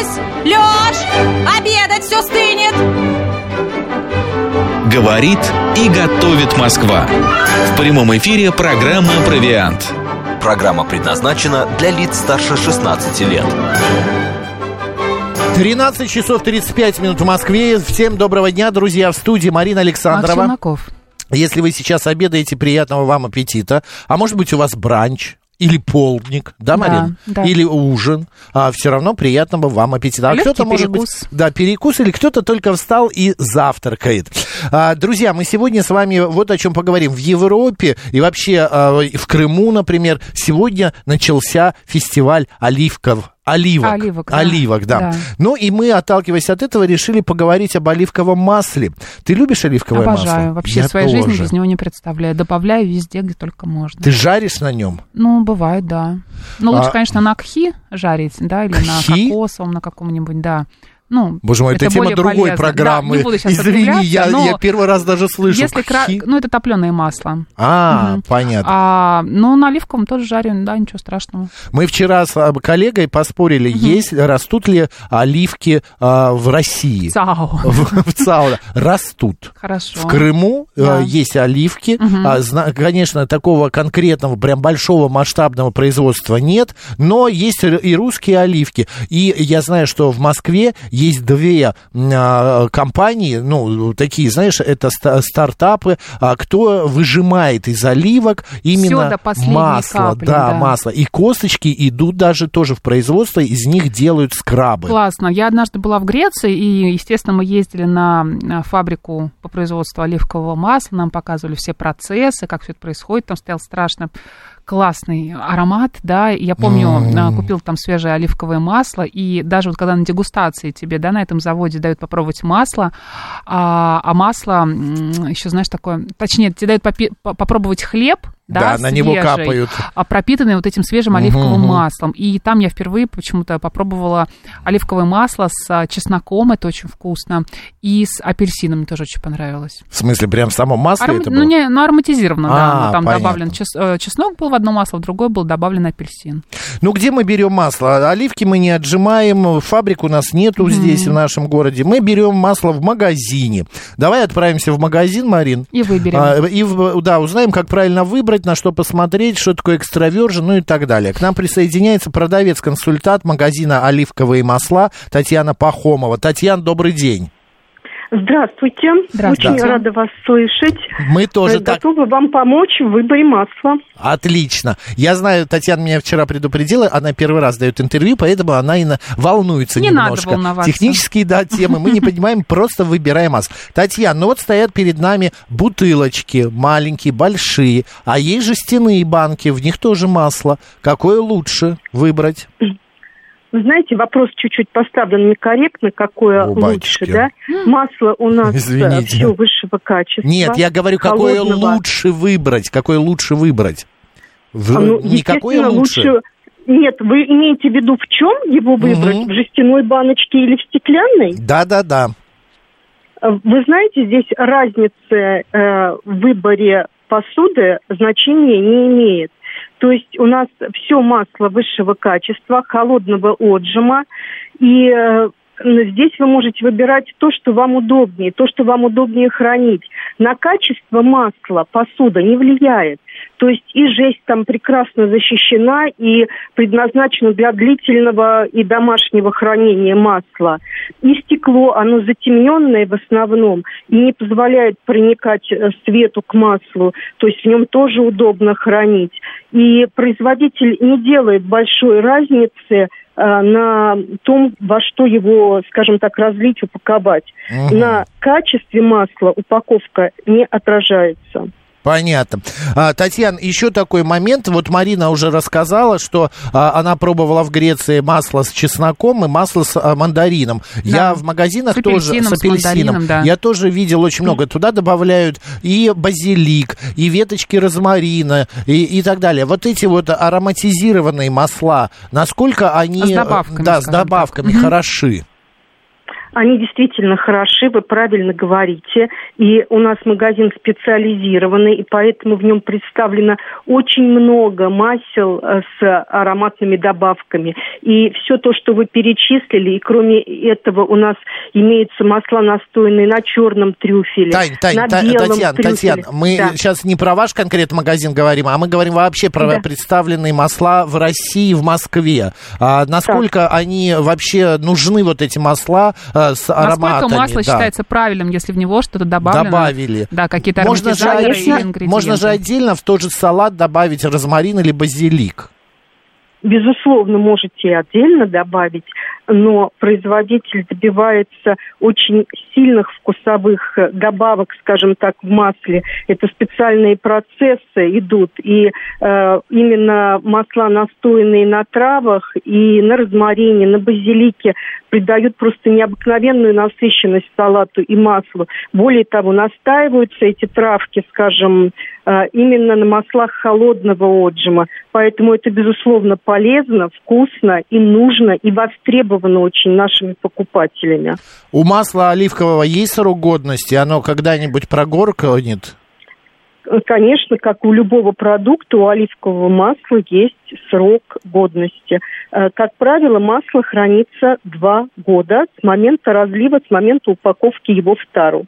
началось! Лёш, обедать все стынет! Говорит и готовит Москва. В прямом эфире программа «Провиант». Программа предназначена для лиц старше 16 лет. 13 часов 35 минут в Москве. Всем доброго дня, друзья. В студии Марина Александрова. Макс Челноков. Если вы сейчас обедаете, приятного вам аппетита. А может быть, у вас бранч или полдник, да, Марин? да. Или ужин. А все равно приятного вам аппетита. А кто-то, может быть, да, перекус, или кто-то только встал и завтракает. А, друзья, мы сегодня с вами вот о чем поговорим. В Европе и вообще а, в Крыму, например, сегодня начался фестиваль оливков. Оливок. Оливок, да. Оливок, да. Да. Ну и мы, отталкиваясь от этого, решили поговорить об оливковом масле. Ты любишь оливковое Обожаю. масло? Вообще Я своей жизни тоже. без него не представляю. Добавляю везде, где только можно. Ты жаришь на нем? Ну, бывает, да. Ну, лучше, А- конечно, на кхи жарить, да, или на Кхи? кокосовом, на каком-нибудь, да. Ну, Боже мой, это, тема более другой полезно. программы. Да, не буду сейчас Извини, я, я первый раз даже слышу. Если кра-. Ну, это топленое масло. А, Мгм. понятно. А, ну, на оливковом тоже жарю, да, ничего страшного. Мы вчера с а, коллегой поспорили, есть, растут ли оливки а, в России. Цао. В, в ЦАО. Растут. Хорошо. В Крыму э, Да. есть оливки. Мгм. А, зна- конечно, такого конкретного, прям большого масштабного производства нет, но есть и русские оливки. И я знаю, что в Москве есть две а, компании, ну, такие, знаешь, это ста- стартапы, а, кто выжимает из оливок именно последней масло. капли, да, да. масло. И косточки идут даже тоже в производство, из них делают скрабы. Классно. Я однажды была в Греции, и, естественно, мы ездили на на фабрику по производству оливкового масла, нам показывали все процессы, как все это происходит, там стоял страшно классный аромат, да, я помню, а, купил там свежее оливковое масло, и даже вот когда на дегустации тебе, да, на этом заводе дают попробовать масло, а, а масло еще, знаешь, такое, точнее, тебе дают попи- по- попробовать хлеб, да, Да, на него свежий, капают. а пропитанный вот этим свежим оливковым маслом. И там я впервые почему-то попробовала оливковое масло с а, чесноком, это очень вкусно, и с апельсином тоже очень понравилось. В смысле, прям в самом масле Аром- это Ну, было? не, ну, ароматизировано, А, да. Ну, Там понятно. добавлен чес- э, чеснок был в одно масло, в другое был добавлен апельсин. Ну, где мы берем масло? Оливки мы не отжимаем, фабрик у нас нету здесь, в нашем городе. Мы берем масло в магазине. Давай отправимся в магазин, Марин. И выберем. А, и, да, узнаем, как правильно выбрать, на что посмотреть, что такое экстравержен, ну и так далее. К нам присоединяется продавец-консультант магазина «Оливковые масла» Татьяна Пахомова. Татьяна, добрый день. Здравствуйте. Здравствуйте. Очень рада вас слышать. Мы тоже Э, так... Готова вам помочь в выборе масла. Отлично. Я знаю, Татьяна меня вчера предупредила, она первый раз дает интервью, поэтому она и волнуется Не надо немножко. волноваться. Технические, да, темы мы не понимаем, просто выбираем масло. Татьяна, ну вот стоят перед нами бутылочки, маленькие, большие, а есть жестяные банки, в них тоже масло. Какое лучше выбрать? Вы знаете, вопрос чуть-чуть поставлен некорректно, какое О, лучше, да? Масло у нас Извините. все высшего качества. Нет, я говорю, какое холодного. лучше выбрать, какое лучше выбрать. В- А, ну, Никакое естественно, лучше. Нет, вы имеете в виду в чем его выбрать? Мгм. В жестяной баночке или в стеклянной? Да-да-да. Э, Вы знаете, здесь разницы э, в выборе посуды значения не имеет. То есть у нас все масло высшего качества, холодного отжима, и э, здесь вы можете выбирать то, что вам удобнее, то, что вам удобнее хранить. На качество масла посуда не влияет. То есть и жесть там прекрасно защищена и предназначена для длительного и домашнего хранения масла. И стекло, оно затемненное в основном и не позволяет проникать э, свету к маслу. То есть в нем тоже удобно хранить. И производитель не делает большой разницы э, на том, во что его, скажем так, разлить, упаковать. Мгм. На качестве масла упаковка не отражается. Понятно. А, Татьяна, еще такой момент. Вот Марина уже рассказала, что а, она пробовала в Греции масло с чесноком и масло с а, мандарином. Я в магазинах С тоже с с апельсином. мандарином, да. Я тоже видел очень много. Туда добавляют и базилик, и веточки розмарина, и, и так далее. Вот эти вот ароматизированные масла, насколько они... С добавками, Да, с так. добавками Мгм. хороши. Они действительно хороши, вы правильно говорите. И у нас магазин специализированный, и поэтому в нем представлено очень много масел э, с ароматными добавками. И все то, что вы перечислили, и кроме этого у нас имеются масла настойные на черном трюфеле, Тань, Тань, на Та- белом Татьяна, трюфеле. Татьяна, мы Да. сейчас не про ваш конкретный магазин говорим, а мы говорим вообще про Да. представленные масла в России, в Москве. А насколько они вообще нужны, вот эти масла э, с ароматами? Насколько масло да. считается правильным, если в него что-то добавлено? Добавили. Да, какие-то Можно же, или можно же отдельно в тот же салат добавить розмарин или базилик. Безусловно, можете отдельно добавить, но производитель добивается очень сильных вкусовых э, добавок, скажем так, в масле. Это специальные процессы идут, и э, именно масла, настоянные на травах и на розмарине, на базилике, придают просто необыкновенную насыщенность салату и маслу. Более того, настаиваются эти травки, скажем, э, именно на маслах холодного отжима. Поэтому это, безусловно, полезно, вкусно и нужно, и востребовано очень нашими покупателями. У масла оливкового есть срок годности? Оно когда-нибудь прогоркнет? Конечно, как у любого продукта, у оливкового масла есть срок годности. Э, Как правило, масло хранится два года с момента разлива, с момента упаковки его в тару.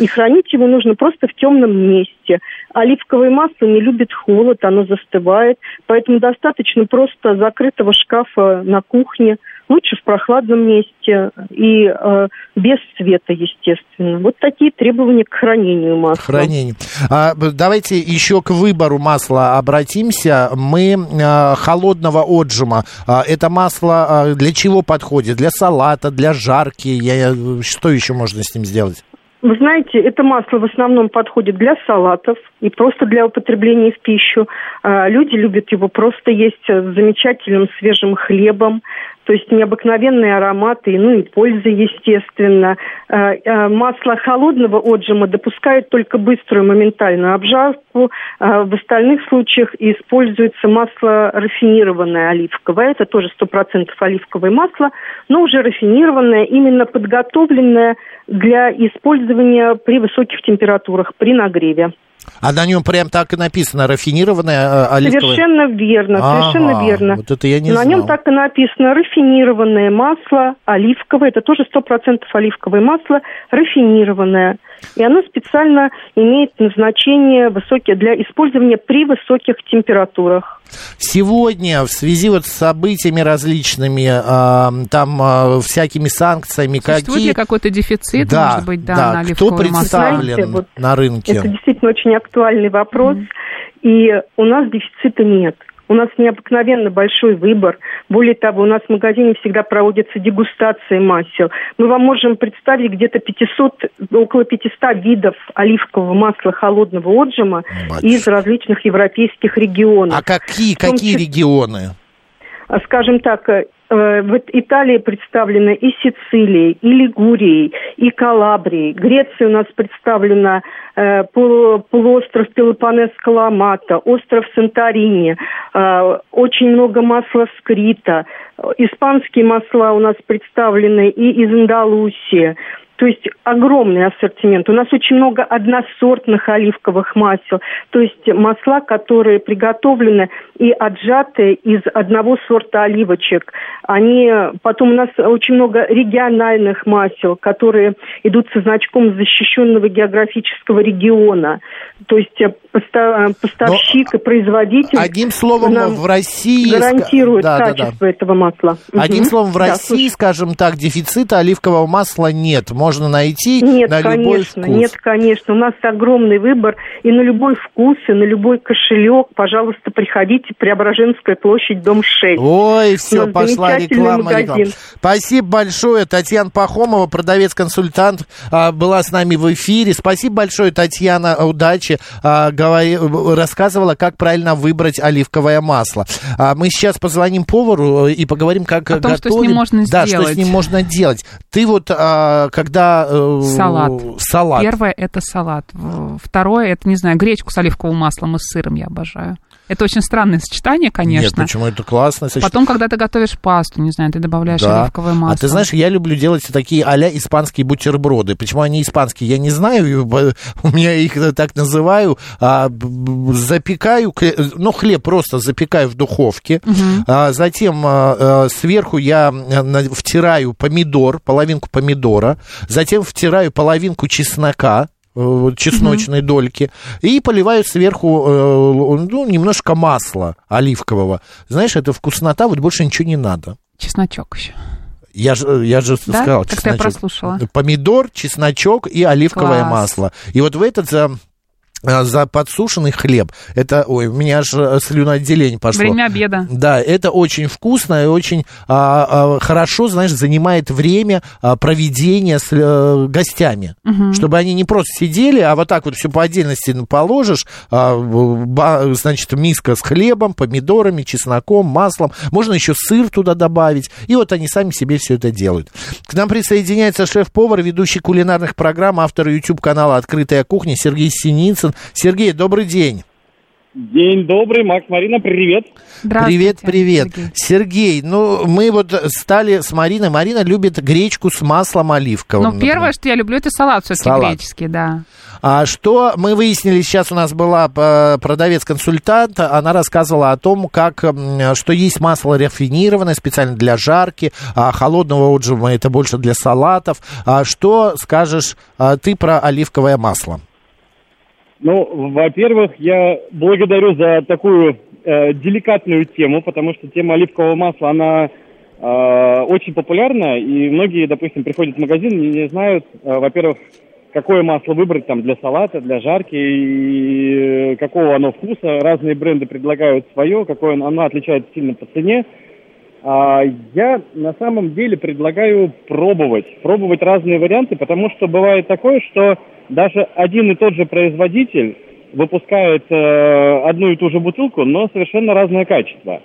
И хранить его нужно просто в темном месте. Оливковое масло не любит холод, оно застывает, поэтому достаточно просто закрытого шкафа на кухне, лучше в прохладном месте и э, без света, естественно. Вот такие требования к хранению масла. Хранение. А, давайте еще к выбору масла обратимся. Мы а, холодного отжима. А, это масло а, для чего подходит? Для салата, для жарки? Я, я- что еще можно с ним сделать? Вы знаете, это масло в основном подходит для салатов и просто для употребления в пищу. А, Люди любят его просто есть с замечательным свежим хлебом. То есть необыкновенные ароматы, ну и польза, естественно. А, а, Масло холодного отжима допускает только быструю моментальную обжарку. А, В остальных случаях используется масло рафинированное оливковое. Это тоже 100% оливковое масло, но уже рафинированное, именно подготовленное для использования при высоких температурах, при нагреве. А на нем прям так и написано рафинированное а, оливковое. Совершенно верно, совершенно Ага, верно. Вот это я не На знал. нем так и написано рафинированное масло оливковое. Это тоже 100% оливковое масло, рафинированное. И оно специально имеет назначение высокие, для использования при высоких температурах. Сегодня в связи вот с событиями различными, а, там а, всякими санкциями, Существует какие... ли какой-то дефицит, да, может быть, да, да, на кто представлен Знаете, вот на рынке? Это действительно очень актуальный вопрос. И у нас дефицита нет. У нас необыкновенно большой выбор. Более того, у нас в магазине всегда проводятся дегустации масел. Мы вам можем представить где-то 500, около 500 видов оливкового масла холодного отжима Батюшки. из различных европейских регионов. А какие, какие числе- регионы? А, скажем так, э, вот Италия представлена и Сицилией, и Лигурией, и Калабрией. Греция у нас представлена э, полу- полуостров Пелопонесского Амата, остров Санторини, э, очень много масла скрита. Э, Испанские масла у нас представлены и из Андалусии. То есть огромный ассортимент. У нас очень много односортных оливковых масел. То есть масла, которые приготовлены и отжаты из одного сорта оливочек. Они потом у нас очень много региональных масел, которые идут со значком защищенного географического региона. То есть э, поста- поставщик и производитель Одним словом, нам в России... гарантирует Да, да, да. качество этого масла. Одним Мгм. словом, в Да, России, слушай. скажем так, дефицита оливкового масла нет. Можно найти Нет, на любой конечно, вкус. нет, конечно. У нас огромный выбор и на любой вкус, и на любой кошелек. Пожалуйста, приходите, Преображенская площадь, дом 6. Ой, все, пошла реклама, реклама. Спасибо большое. Татьяна Пахомова, продавец-консультант, а, была с нами в эфире. Спасибо большое, Татьяна. Удачи. А, рассказывала, как правильно выбрать оливковое масло. А, Мы сейчас позвоним повару э, и поговорим, как О том, что готовить. с ним можно Да, что с сделать. ним можно делать. Ты вот, а, когда... э, Салат. Салат. Первое это салат. Второе это, не знаю, гречку с оливковым маслом и с сыром я обожаю. Это очень странное сочетание, конечно. Нет, почему это классно? сочетание. Потом, когда ты готовишь пасту, не знаю, ты добавляешь Да. оливковое масло. А ты знаешь, я люблю делать такие а-ля испанские бутерброды. Почему они испанские, я не знаю. У меня их так называю. А, запекаю, кле- ну, хлеб просто запекаю в духовке. А, затем а, а, сверху я на- втираю помидор, половинку помидора. Затем втираю половинку чеснока э, чесночной дольки, и поливаю сверху э, ну, немножко масла оливкового. Знаешь, это вкуснота, вот больше ничего не надо. Чесночок еще. Я же, я же Да? сказал, я чесночок. прослушала. Помидор, чесночок и оливковое Класс. масло. И вот в этот за, а, за подсушенный хлеб, это, ой, у меня аж э, слюноотделение пошло. Время обеда. Да, это очень вкусно и очень а, а, хорошо, знаешь, занимает время а, проведения с э, гостями. Чтобы они не просто сидели, а вот так вот все по отдельности положишь, а, ба- значит, миска с хлебом, помидорами, чесноком, маслом. Можно еще сыр туда добавить. И вот они сами себе все это делают. К нам присоединяется шеф-повар, ведущий кулинарных программ, автор YouTube-канала «Открытая кухня» Сергей Синицын. Сергей, добрый день. День добрый, Макс, Марина, привет. Привет, привет. Сергей. Сергей, ну мы вот стали с Мариной. Марина любит гречку с маслом оливковым. Ну, например. первое, что я люблю, это салат все-таки Салат. греческий, да. А что мы выяснили, сейчас у нас была э, продавец-консультант, она рассказывала о том, как, что есть масло рафинированное специально для жарки, а холодного отжима это больше для салатов. А что скажешь а, ты про оливковое масло? Ну, во-первых, я благодарю за такую э, деликатную тему, потому что тема оливкового масла, она э, очень популярна, и многие, допустим, приходят в магазин и не знают, э, во-первых, какое масло выбрать там для салата, для жарки, и э, какого оно вкуса. Разные бренды предлагают свое, какое оно, оно отличается сильно по цене. А, Я на самом деле предлагаю пробовать, пробовать разные варианты, потому что бывает такое, что даже один и тот же производитель выпускает э, одну и ту же бутылку, но совершенно разное качество.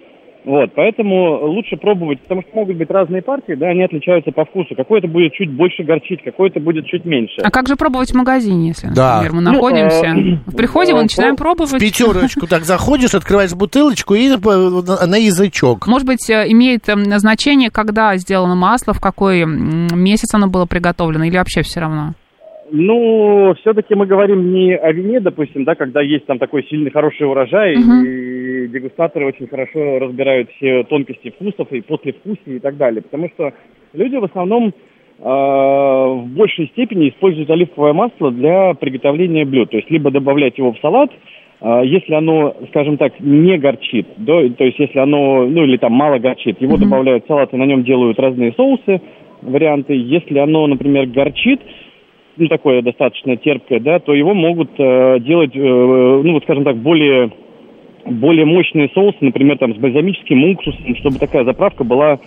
Вот, поэтому лучше пробовать, потому что могут быть разные партии, да, они отличаются по вкусу. Какой-то будет чуть больше горчить, какой-то будет чуть меньше. А как же пробовать в магазине, если, Да. например, мы Ну, находимся? э, Приходим и э, начинаем про- В пробовать. пятерочку так заходишь, открываешь бутылочку и по- на язычок. Может быть, э, имеет э, значение, когда сделано масло, в какой месяц оно было приготовлено, или вообще все равно? Ну, все-таки мы говорим не о вине, допустим, да, когда есть там такой сильный хороший урожай, Мгм. и дегустаторы очень хорошо разбирают все тонкости вкусов и послевкусия и так далее. Потому что люди в основном э, в большей степени используют оливковое масло для приготовления блюд. То есть либо добавлять его в салат, э, если оно, скажем так, не горчит, да, то есть если оно, ну или там мало горчит, его добавляют в салат и на нем делают разные соусы, варианты. Если оно, например, горчит, ну, такое достаточно терпкое, да, то его могут э, делать, э, ну, вот, скажем так, более, более мощные соусы, например, там, с бальзамическим уксусом, чтобы такая заправка была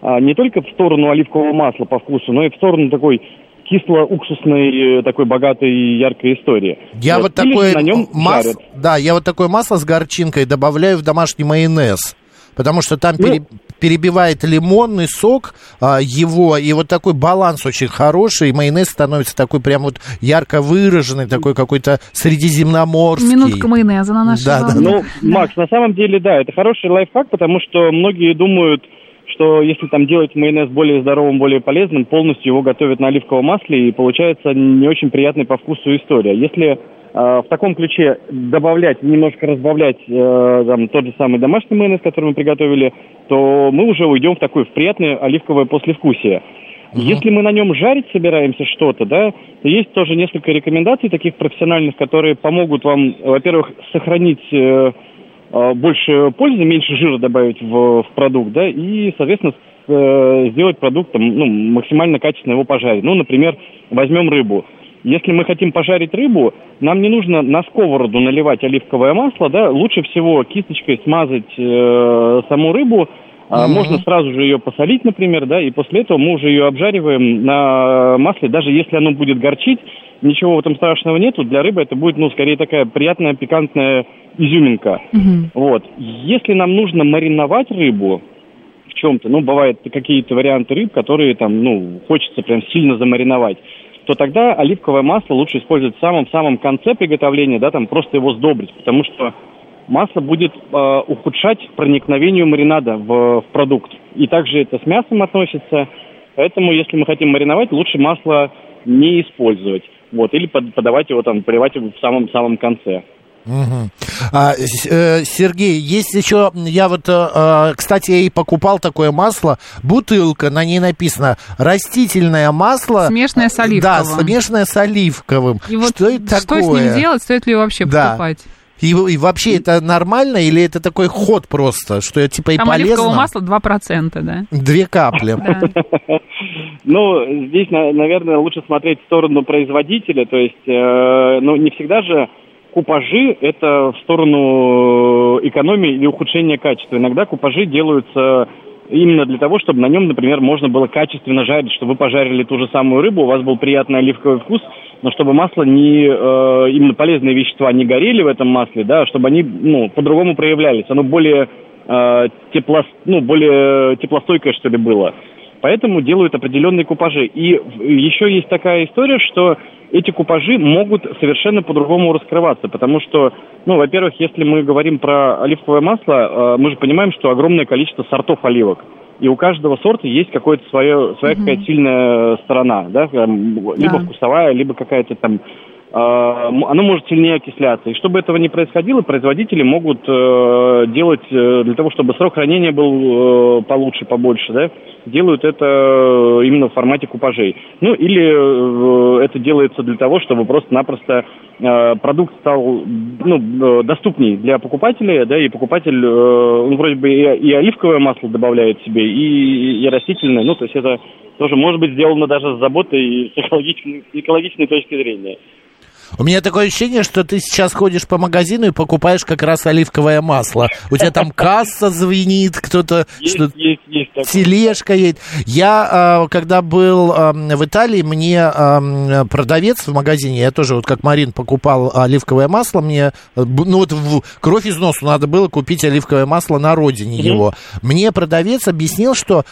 а, не только в сторону оливкового масла по вкусу, но и в сторону такой кисло-уксусной, э, такой богатой и яркой истории. Я вот, Или такое на нем жарят. да, я вот такое масло с горчинкой добавляю в домашний майонез, потому что там Ну. пере- перебивает лимонный сок а, его, и вот такой баланс очень хороший, и майонез становится такой прям вот ярко выраженный, такой какой-то средиземноморский. Минутка майонеза на нашей Да, да, волне. Ну, Макс, на самом деле, да, это хороший лайфхак, потому что многие думают, что если там делать майонез более здоровым, более полезным, полностью его готовят на оливковом масле, и получается не очень приятная по вкусу история. Если в таком ключе добавлять, немножко разбавлять э, там, тот же самый домашний майонез, который мы приготовили, то мы уже уйдем в такое в приятное оливковое послевкусие. Если мы на нем жарить собираемся что-то, да, то есть тоже несколько рекомендаций таких профессиональных, которые помогут вам, во-первых, сохранить э, э, больше пользы, меньше жира добавить в, в продукт, да, и, соответственно, э, сделать продукт там, ну, максимально качественно его пожарить. Ну, например, возьмем рыбу. Если мы хотим пожарить рыбу, нам не нужно на сковороду наливать оливковое масло, да, лучше всего кисточкой смазать э, саму рыбу, а, Можно сразу же ее посолить, например, да, и после этого мы уже ее обжариваем на масле, даже если оно будет горчить, ничего в этом страшного нету. Для рыбы это будет, ну, скорее такая приятная пикантная изюминка. Мгм. Вот. Если нам нужно мариновать рыбу в чем-то, ну, бывают какие-то варианты рыб, которые там, ну, хочется прям сильно замариновать, то тогда оливковое масло лучше использовать в самом-самом конце приготовления, да, там просто его сдобрить, потому что масло будет э, ухудшать проникновение маринада в, в продукт. И также это с мясом относится. Поэтому, если мы хотим мариновать, лучше масло не использовать. Вот, или под, подавать его там, поливать его в самом-самом конце. Угу. А, э, Сергей, есть еще, я вот, э, кстати, я и покупал такое масло, бутылка, на ней написано растительное масло. Смешанное с оливковым. Да, смешанное с оливковым. И вот что это что такое? с ним делать, стоит ли его вообще Да. покупать? И, и вообще это нормально или это такой ход просто, что это типа и Там оливкового полезно? масла 2%, да? Две капли. Ну, здесь, на- наверное, лучше смотреть в сторону производителя. То есть, э, ну, не всегда же купажи – это в сторону экономии или ухудшения качества. Иногда купажи делаются именно для того, чтобы на нем, например, можно было качественно жарить, чтобы вы пожарили ту же самую рыбу, у вас был приятный оливковый вкус, но чтобы масло не, э, именно полезные вещества не горели в этом масле, да, чтобы они, ну, по-другому проявлялись. Оно более, э, тепло, ну, более теплостойкое, что ли, было. Поэтому делают определенные купажи. И еще есть такая история, что эти купажи могут совершенно по-другому раскрываться, потому что, ну, во-первых, если мы говорим про оливковое масло, э, мы же понимаем, что огромное количество сортов оливок. И у каждого сорта есть какое-то свое, своя какая-то сильная сторона, да, либо Да. вкусовая, либо какая-то там оно может сильнее окисляться. И чтобы этого не происходило, производители могут э, делать э, для того, чтобы срок хранения был э, получше, побольше, да, делают это именно в формате купажей. Ну или это делается для того, чтобы просто-напросто продукт стал ну, доступней для покупателя, да, и покупатель, он вроде бы и, оливковое масло добавляет себе, и, и растительное, ну, то есть это тоже может быть сделано даже с заботой и с экологичной, экологичной точки зрения. У меня такое ощущение, что ты сейчас ходишь по магазину и покупаешь как раз оливковое масло. У тебя там касса звенит, кто-то Есть, что есть, есть такое. тележка едет. Я, э, когда был в Италии, мне продавец в магазине, я тоже вот как Марин покупал оливковое масло, мне, ну вот в кровь из носу надо было купить оливковое масло на родине его. Мне продавец объяснил, что э,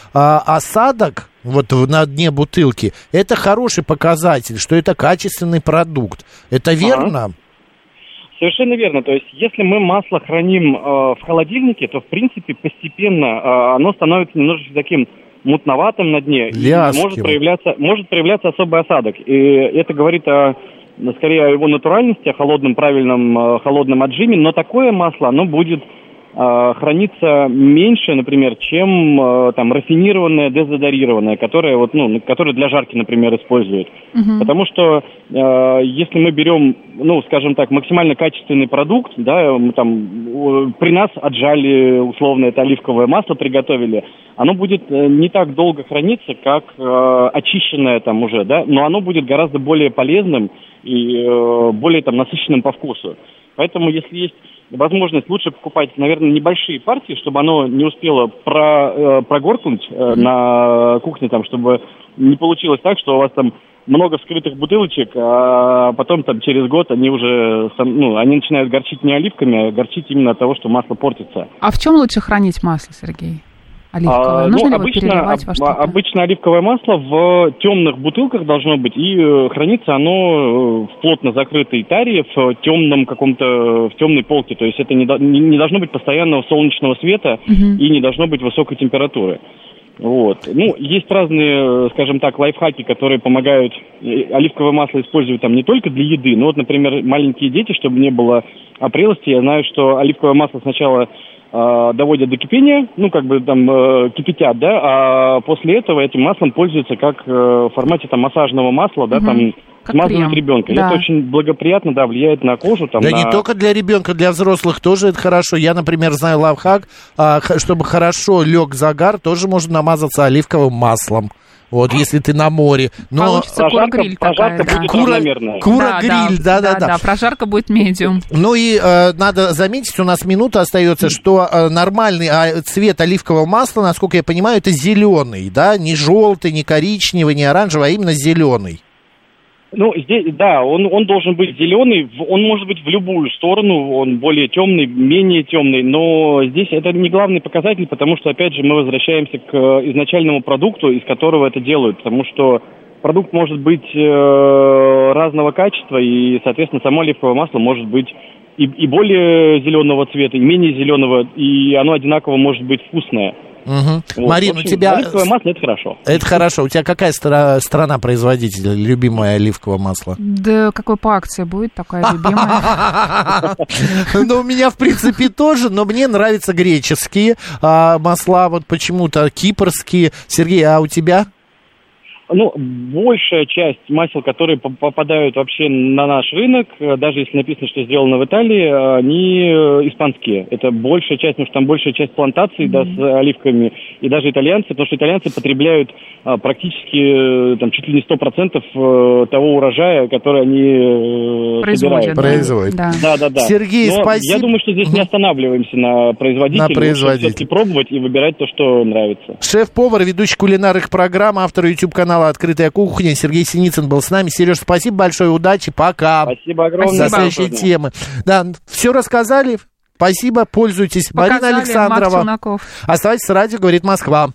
осадок вот на дне бутылки, это хороший показатель, что это качественный продукт. Это верно? Совершенно верно. То есть, если мы масло храним э, в холодильнике, то, в принципе, постепенно э, оно становится немножечко таким мутноватым на дне. и Вязким. может проявляться, может проявляться особый осадок. И это говорит о, скорее о его натуральности, о холодном, правильном, э, холодном отжиме. Но такое масло, оно будет э, храниться меньше, например, чем э, там рафинированное, дезодорированное, которое вот, ну, которое для жарки, например, используют. Потому что э, если мы берем, ну, скажем так, максимально качественный продукт, да, мы там при нас отжали условно это оливковое масло, приготовили, оно будет э, не так долго храниться, как э, очищенное там уже, да, но оно будет гораздо более полезным и э, более там насыщенным по вкусу. Поэтому, если есть возможность, лучше покупать, наверное, небольшие партии, чтобы оно не успело про, э, прогоркнуть э, на кухне, там, чтобы не получилось так, что у вас там много вскрытых бутылочек, а потом там через год они уже, ну, они начинают горчить не оливками, а горчить именно от того, что масло портится. А в чем лучше хранить масло, Сергей? Оливковое. А, Нужно ну, ли его переливать во что-то? обычно оливковое масло в темных бутылках должно быть, и э, хранится оно э, в плотно закрытой таре, в темном каком-то, в темной полке. То есть это не, не- не должно быть постоянного солнечного света Мгм. и не должно быть высокой температуры. Вот. Ну, есть разные, э, скажем так, лайфхаки, которые помогают. Оливковое масло используют там не только для еды, но вот, например, маленькие дети, чтобы не было опрелости, я знаю, что оливковое масло сначала э, доводят до кипения, ну, как бы там э, кипятят, да, а после этого этим маслом пользуются как э, в формате там массажного масла, да, Мгм. там Как смазывают крем. ребенка. И Да. это очень благоприятно, да, влияет на кожу, там, Да на... не только для ребенка, для взрослых тоже это хорошо. Я, например, знаю лайфхак, а, чтобы хорошо лег загар, тоже можно намазаться оливковым маслом. Вот, если ты на море. Но Получится кура-гриль такая, прожарка да. Кура- кура-гриль, да-да-да. Да, прожарка будет медиум. Ну и э, надо заметить, у нас минута остается, что э, нормальный а, цвет оливкового масла, насколько я понимаю, это зеленый, да, не желтый, не коричневый, не оранжевый, а именно зеленый. Ну, здесь, да, он, он должен быть зеленый, он может быть в любую сторону, он более темный, менее темный, но здесь это не главный показатель, потому что, опять же, мы возвращаемся к э, изначальному продукту, из которого это делают, потому что продукт может быть э, разного качества, и, соответственно, само оливковое масло может быть и, и более зеленого цвета, и менее зеленого, и оно одинаково может быть вкусное. Мгм. Вот. Марин, В у общем, тебя... Оливковое масло это хорошо. Это хорошо. У тебя какая стра- страна-производитель, любимое оливковое масло? Да какой по акции будет такая любимая? Ну, у меня, в принципе, тоже, но мне нравятся греческие а, масла, вот почему-то кипрские. Сергей, а у тебя? Ну, большая часть масел, которые по- попадают вообще на наш рынок, э, даже если написано, что сделано в Италии, э, они э, испанские. Это большая часть, потому что там большая часть плантаций, да, с оливками, и даже итальянцы, потому что итальянцы потребляют практически там чуть ли не 100% э, того урожая, который они Производят. собирают. да. Производят. Да. Да, да, да. Сергей, Но спасибо. Я думаю, что здесь не останавливаемся на производителе. На производителе. все-таки пробовать и выбирать то, что нравится. Шеф-повар, ведущий кулинарных программ, автор YouTube-канала «Открытая кухня» Сергей Синицын был с нами. Сереж, спасибо большое, удачи, пока. Спасибо огромное. За Спасибо. следующие темы. Да, все рассказали. Спасибо, пользуйтесь. Показали Марина Александрова. Оставайтесь с радио, говорит Москва.